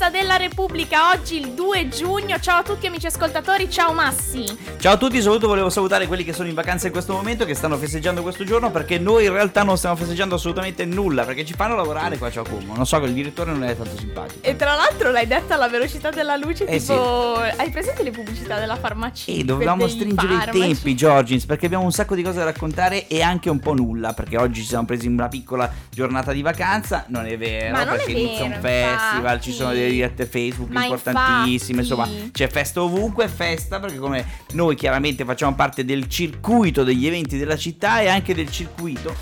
festa della Repubblica, oggi il 2 giugno. Ciao a tutti amici ascoltatori, ciao Massi. Ciao a tutti, soprattutto volevo salutare quelli che sono in vacanza in questo momento, che stanno festeggiando questo giorno, perché noi in realtà non stiamo festeggiando assolutamente nulla, perché ci fanno lavorare qua a Giacomo. Non so, che il direttore non è tanto simpatico. E tra l'altro l'hai detta alla velocità della luce, Eh, tipo... Hai presente le pubblicità della farmacia? E dovevamo stringere i tempi, Giorgins, perché abbiamo un sacco di cose da raccontare e anche un po' nulla, perché oggi ci siamo presi una piccola giornata di vacanza. Non è vero, Ma non è perché inizia un festival, ci sono delle dirette Facebook Ma importantissime, infatti. insomma, c'è festa ovunque, festa, perché come noi chiaramente facciamo parte del circuito degli eventi della città e anche del circuito.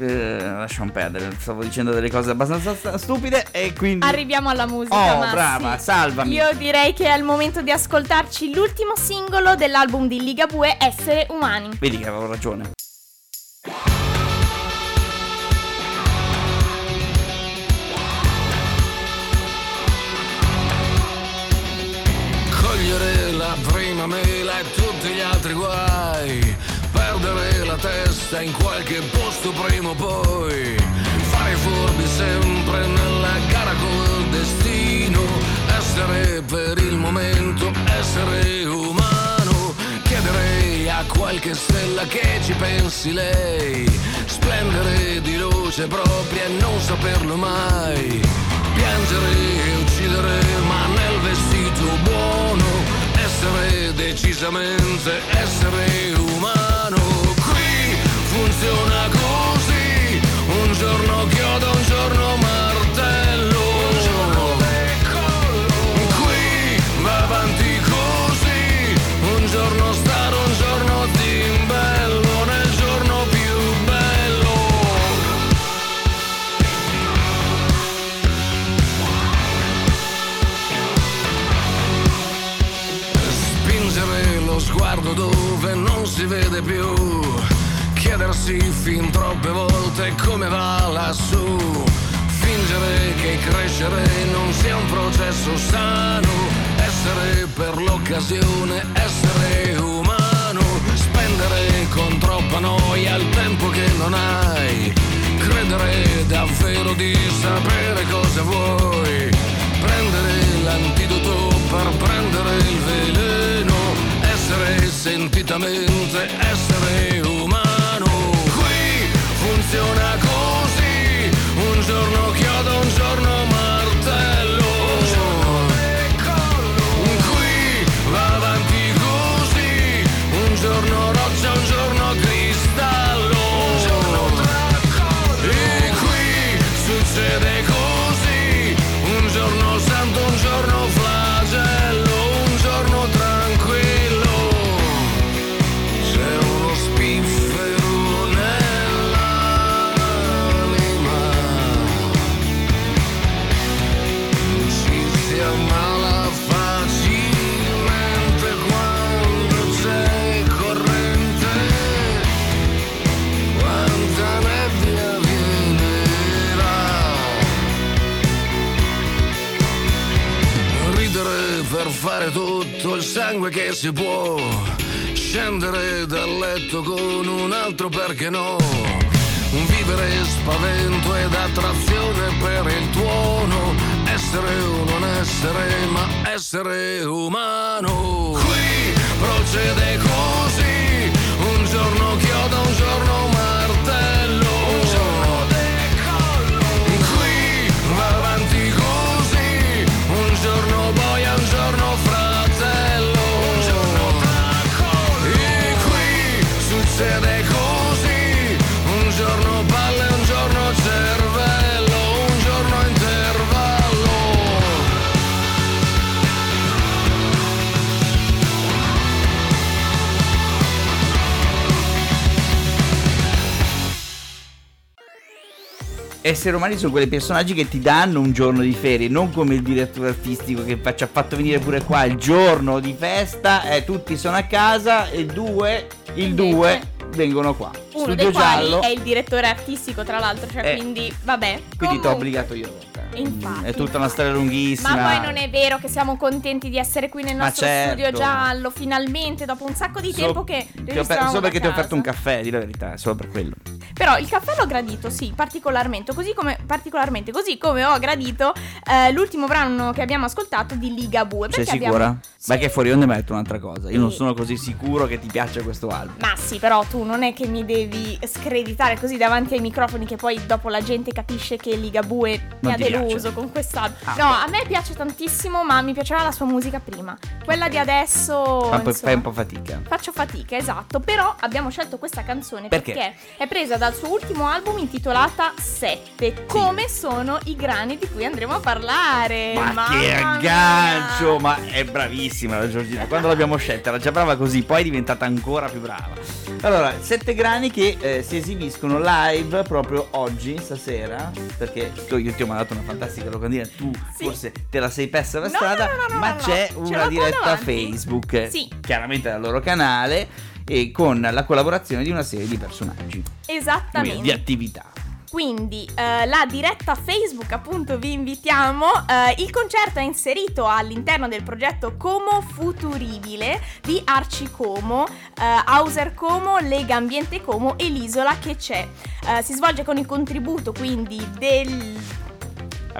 Eh, lasciamo perdere, stavo dicendo delle cose abbastanza st- stupide e quindi... Arriviamo alla musica, Oh, Massi. brava, salvami. Io direi che è il momento di ascoltarci l'ultimo singolo dell'album di Ligabue, Essere Umani. Vedi che avevo ragione. Prima mela e tutti gli altri guai. Perdere la testa in qualche posto prima o poi. Fare i furbi sempre nella gara col destino. Essere per il momento, essere umano. Chiederei a qualche stella che ci pensi lei. Splendere di luce propria e non saperlo mai. Piangere e uccidere ma nel vestito buono Essere decisamente essere umano. Qui funziona così. Un giorno chiodo, un giorno martello sguardo dove non si vede più. Chiedersi fin troppe volte come va lassù. Fingere che crescere non sia un processo sano. Essere per l'occasione, essere umano. Spendere con troppa noia il tempo che non hai. Credere davvero di sapere cosa vuoi. Prendere l'antidoto per prendere il veleno. Essere sentitamente essere umano. Qui funziona così. Un giorno chiodo, un giorno che si può scendere dal letto con un altro perché no? Vivere spavento ed attrazione per il tuono. Essere o non essere ma essere umano. Qui procede così Essere umani sono quei personaggi che ti danno un giorno di ferie, non come il direttore artistico che ci ha fatto venire pure qua il giorno di festa, e tutti sono a casa e due, il due vengono qua. Uno Studio dei giallo, è il direttore artistico, tra l'altro, cioè Eh, quindi vabbè. quindi ti ho obbligato io. Infatti, È tutta una storia lunghissima. Ma poi non è vero che siamo contenti di essere qui nel nostro certo. studio giallo, finalmente, dopo un sacco di Solo- tempo che registravamo Solo perché da ti ho offerto casa. un caffè, di la verità, solo per quello. Però il caffè l'ho gradito, sì, particolarmente, così come, particolarmente, così come ho gradito eh, l'ultimo brano che abbiamo ascoltato di Ligabue. Sei sicura? abbiamo- Ma Sì. che fuori onda mi ha detto un'altra cosa. Io non Sì. sono così sicuro che ti piaccia questo album. Ma sì, però tu non è che mi devi screditare così davanti ai microfoni che poi dopo la gente capisce che Ligabue mi Non ha deluso piace? con quest'album. Ah, no, beh. a me piace tantissimo, ma mi piaceva la sua musica prima. Quella di adesso... Ma poi insomma, fai un po' fatica. Faccio fatica, esatto, però abbiamo scelto questa canzone Perché? perché, è presa dal suo ultimo album intitolata Sette, come sono i grani di cui andremo a parlare. Ma Mamma che mia. aggancio! Ma è bravissima la Giorgina. Quando l'abbiamo scelta era già brava così, poi è diventata ancora più brava. Allora, sette grani che eh, si esibiscono live proprio oggi, stasera. Perché io ti ho mandato una fantastica locandina. Tu Sì. forse te la sei persa per No, strada. no, no, ma c'è una diretta. Facebook. Sì. Chiaramente dal loro canale. E con la collaborazione di una serie di personaggi. Esattamente. Di attività. Quindi eh, la diretta Facebook appunto vi invitiamo. Eh, il concerto è inserito all'interno del progetto Como Futuribile di Arci Como, eh, Hauser Como, Lega Ambiente Como e l'isola che c'è. Eh, si svolge con il contributo quindi del...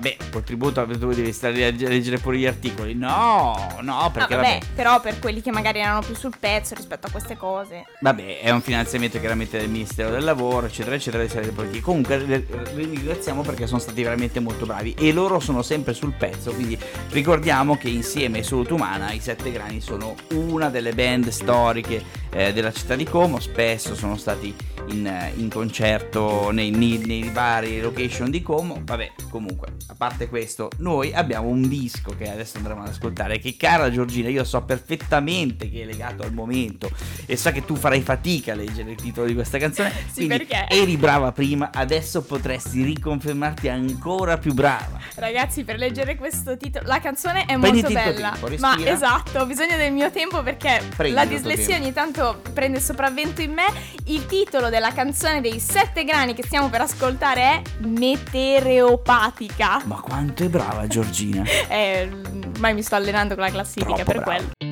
Vabbè, contributo, tu devi stare a legge- leggere pure gli articoli. No, no, perché Ah, vabbè, vabbè. però per quelli che magari erano più sul pezzo rispetto a queste cose. Vabbè, è un finanziamento chiaramente del Ministero del Lavoro, eccetera, eccetera, serie politiche. Comunque li ringraziamo perché sono stati veramente molto bravi e loro sono sempre sul pezzo, quindi ricordiamo che insieme ai Salute Umana i Sette Grani sono una delle band storiche eh, della città di Como, spesso sono stati in, eh, in concerto nei, nei, nei vari location di Como. Vabbè, comunque, a parte questo, noi abbiamo un disco che adesso andremo ad ascoltare che cara Giorgina, io so perfettamente che è legato al momento e so che tu farai fatica a leggere il titolo di questa canzone. Sì, quindi perché? eri brava prima, adesso potresti riconfermarti ancora più brava. Ragazzi, per leggere questo titolo, la canzone è Prenditi molto bella. tempo, ma esatto, ho bisogno del mio tempo perché Prendi la dislessia ogni tanto prende sopravvento in me. Il titolo della canzone dei sette grani che stiamo per ascoltare è Metereopatica. Ma quanto è brava Giorgina. Eh, ormai mi sto allenando con la classifica Troppo per brava. quello.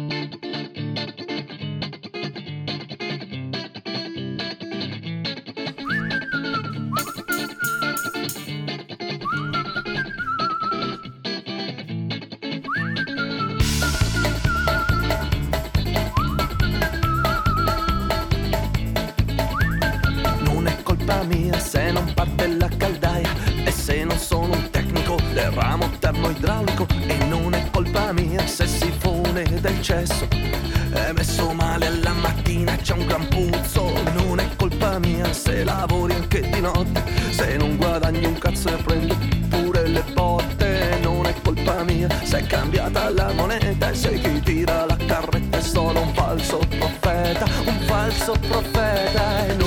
paradise.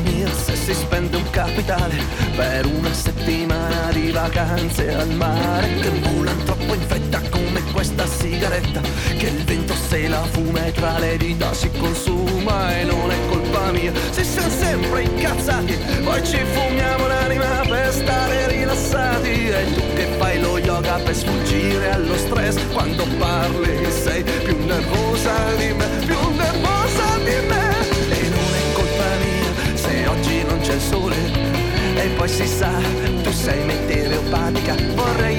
Mia se si spende un capitale per una settimana di vacanze al mare che volano troppo in fretta come questa sigaretta che il vento se la fuma e tra le dita si consuma e non è colpa mia. Se siamo sempre incazzati poi ci fumiamo l'anima per stare rilassati. E tu che fai lo yoga per sfuggire allo stress? Quando parli sei più nervosa di me più nervosa poi si sa tu sei meteoropatica vorrei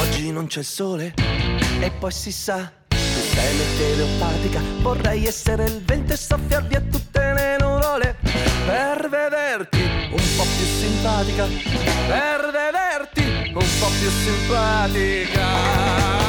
oggi non c'è sole e poi si sa, tu sei meteoropatica, vorrei essere il vento e soffiar via tutte le nuvole per vederti un po' più simpatica, per vederti un po' più simpatica.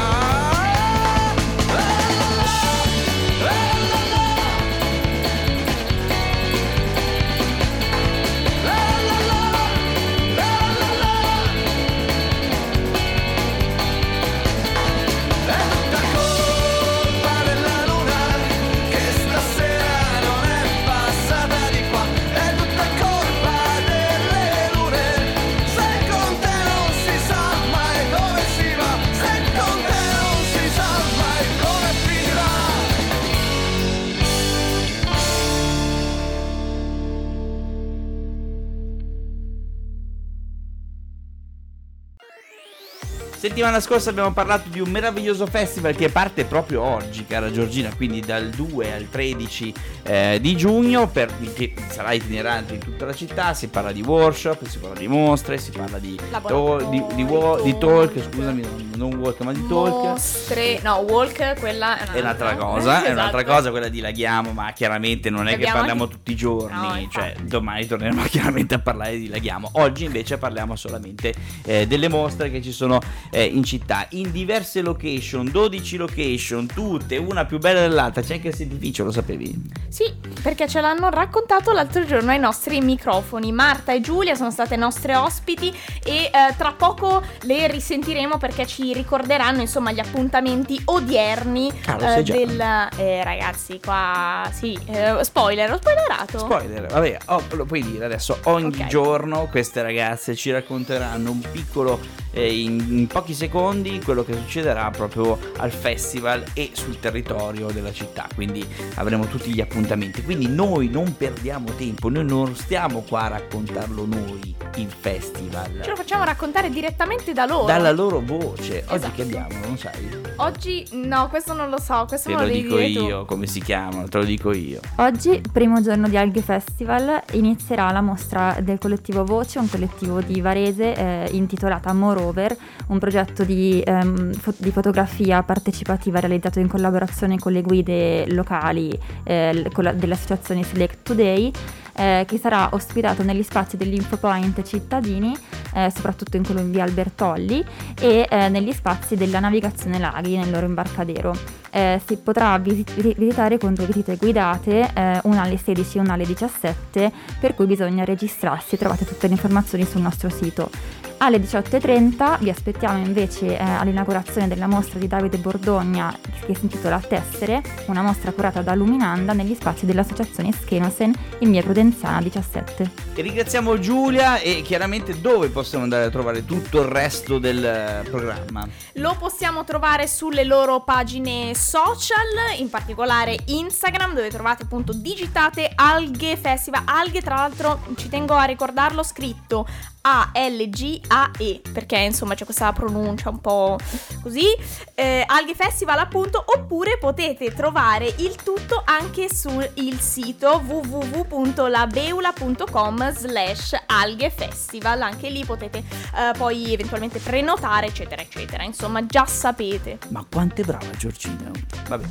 Settimana scorsa abbiamo parlato di un meraviglioso festival che parte proprio oggi, cara Giorgina, quindi dal 2 al 13 eh, di giugno, per, che sarà itinerante in tutta la città, si parla di workshop, si parla di mostre, si parla di, Laboratori, di, di wo- di talk, scusami, non, walk ma di talk. Mostre, no, walk, quella è È un'altra un'altra cosa, è un'altra Esatto. cosa quella di Laghiamo, ma chiaramente non è che Abbiamo parliamo anche- tutti i giorni, No, cioè domani torneremo chiaramente a parlare di Laghiamo. Oggi invece parliamo solamente eh, delle mostre che ci sono eh, in città, in diverse location, 12 location, tutte, una più bella dell'altra, c'è anche il sedificio, lo sapevi? Sì, perché ce l'hanno raccontato l'altro giorno ai nostri microfoni. Marta e Giulia sono state nostre ospiti e eh, tra poco le risentiremo perché ci ricorderanno insomma gli appuntamenti odierni Ah, già. del... Eh, ragazzi, qua... Sì, eh, spoiler, ho spoilerato? Spoiler, vabbè, oh, lo puoi dire adesso, ogni Ok. giorno queste ragazze ci racconteranno un piccolo, eh, in, in pochi secondi, quello che succederà proprio al festival e sul territorio della città, quindi avremo tutti gli appuntamenti, quindi noi non perdiamo tempo, noi non stiamo qua a raccontarlo noi, il festival, Ce lo facciamo raccontare direttamente da loro. dalla loro voce, oggi Esatto. che abbiamo, non sai, Oggi no, questo non lo so, questo te lo lo dico dire tu. io, come si chiamano, te lo dico io. Oggi, primo giorno di Alghe Festival, inizierà la mostra del collettivo Voce, un collettivo di Varese eh, intitolata Moreover, un progetto di, ehm, fo- di fotografia partecipativa realizzato in collaborazione con le guide locali eh, la- dell'associazione Select Today. eh, che sarà ospitato negli spazi dell'Infopoint cittadini, eh, soprattutto in quello in via Albertolli, e eh, negli spazi della navigazione laghi nel loro imbarcadero. Eh, si potrà visi- vi- visitare con due visite guidate, eh, una alle 16 e una alle 17, per cui bisogna registrarsi, trovate tutte le informazioni sul nostro sito. Alle 18.30 vi aspettiamo invece eh, all'inaugurazione della mostra di Davide Bordogna che si intitola Tessere, una mostra curata da Luminanda negli spazi dell'associazione Schenosen in via Prudenziana 17. E ringraziamo Giulia e chiaramente dove possiamo andare a trovare tutto il resto del eh, programma. Lo possiamo trovare sulle loro pagine social, in particolare Instagram, dove trovate appunto digitate Alghe Festival. Alghe, tra l'altro, ci tengo a ricordarlo scritto A-L-G-A-E, perché insomma c'è questa pronuncia un po' così. Eh, Alghe Festival, appunto, oppure potete trovare il tutto anche sul il sito www.labeula.com slash alghe festival anche lì potete eh, poi eventualmente prenotare eccetera eccetera insomma già sapete Ma quanto è brava Giorgina. Vabbè.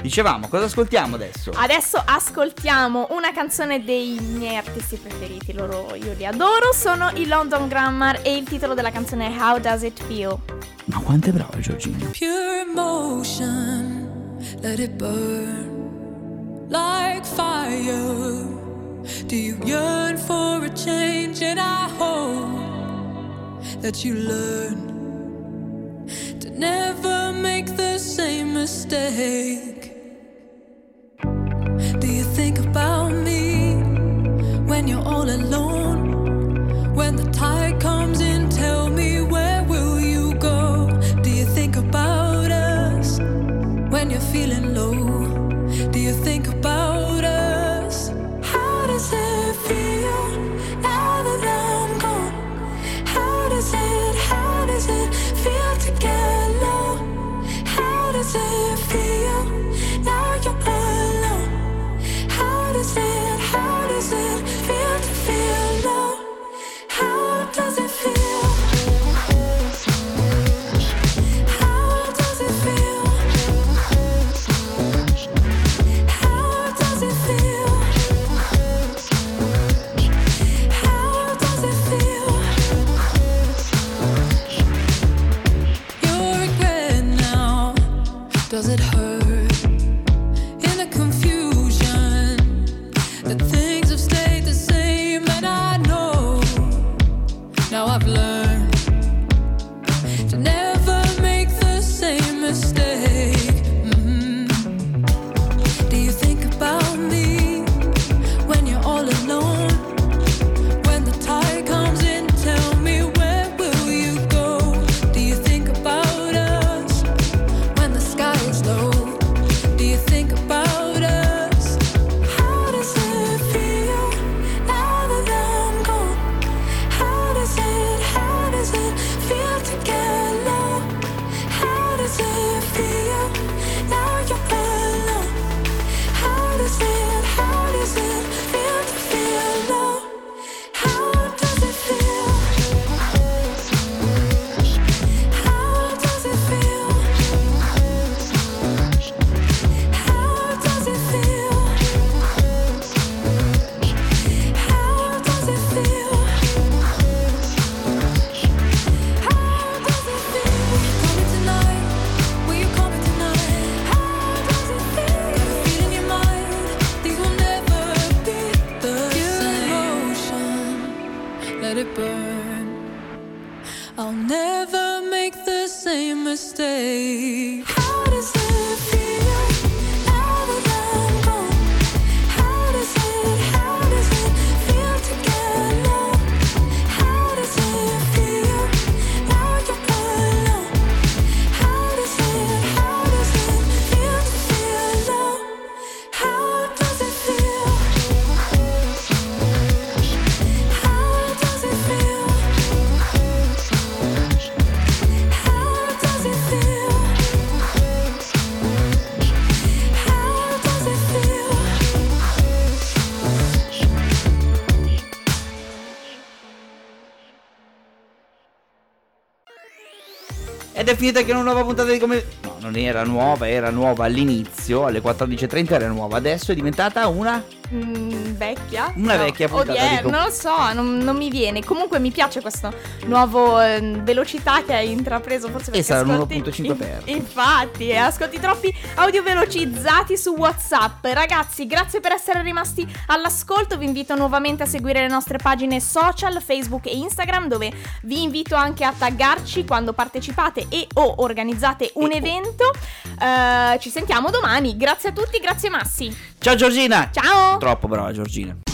Dicevamo, cosa ascoltiamo adesso? adesso ascoltiamo una canzone dei miei artisti preferiti loro io li adoro sono i London Grammar e il titolo della canzone è How Does It Feel Ma quanto è brava Giorgina? Pure emotion, let it burn like fire. Do you yearn for a change? And I hope that you learn to never make the same mistake. I've learned Let it burn. I'll never make the same mistake. Ed è finita che una nuova puntata di come. No, non era nuova, era nuova all'inizio, alle 14.30 era nuova, adesso è diventata una. Mm, vecchia? Una vecchia puntata odie- di com- Non lo so, non, non mi viene. Comunque mi piace questa nuova velocità che hai intrapreso. Forse perché sarà un ascolti- 1.5 per. Infatti, eh, ascolti troppi audio velocizzati su WhatsApp. Ragazzi, grazie per essere rimasti all'ascolto. Vi invito nuovamente a seguire le nostre pagine social, Facebook e Instagram, dove vi invito anche a taggarci quando partecipate e o organizzate un E evento. Eh, ci sentiamo domani. Grazie a tutti, grazie Massi. Ciao Giorgina! Ciao! Troppo brava Giorgina.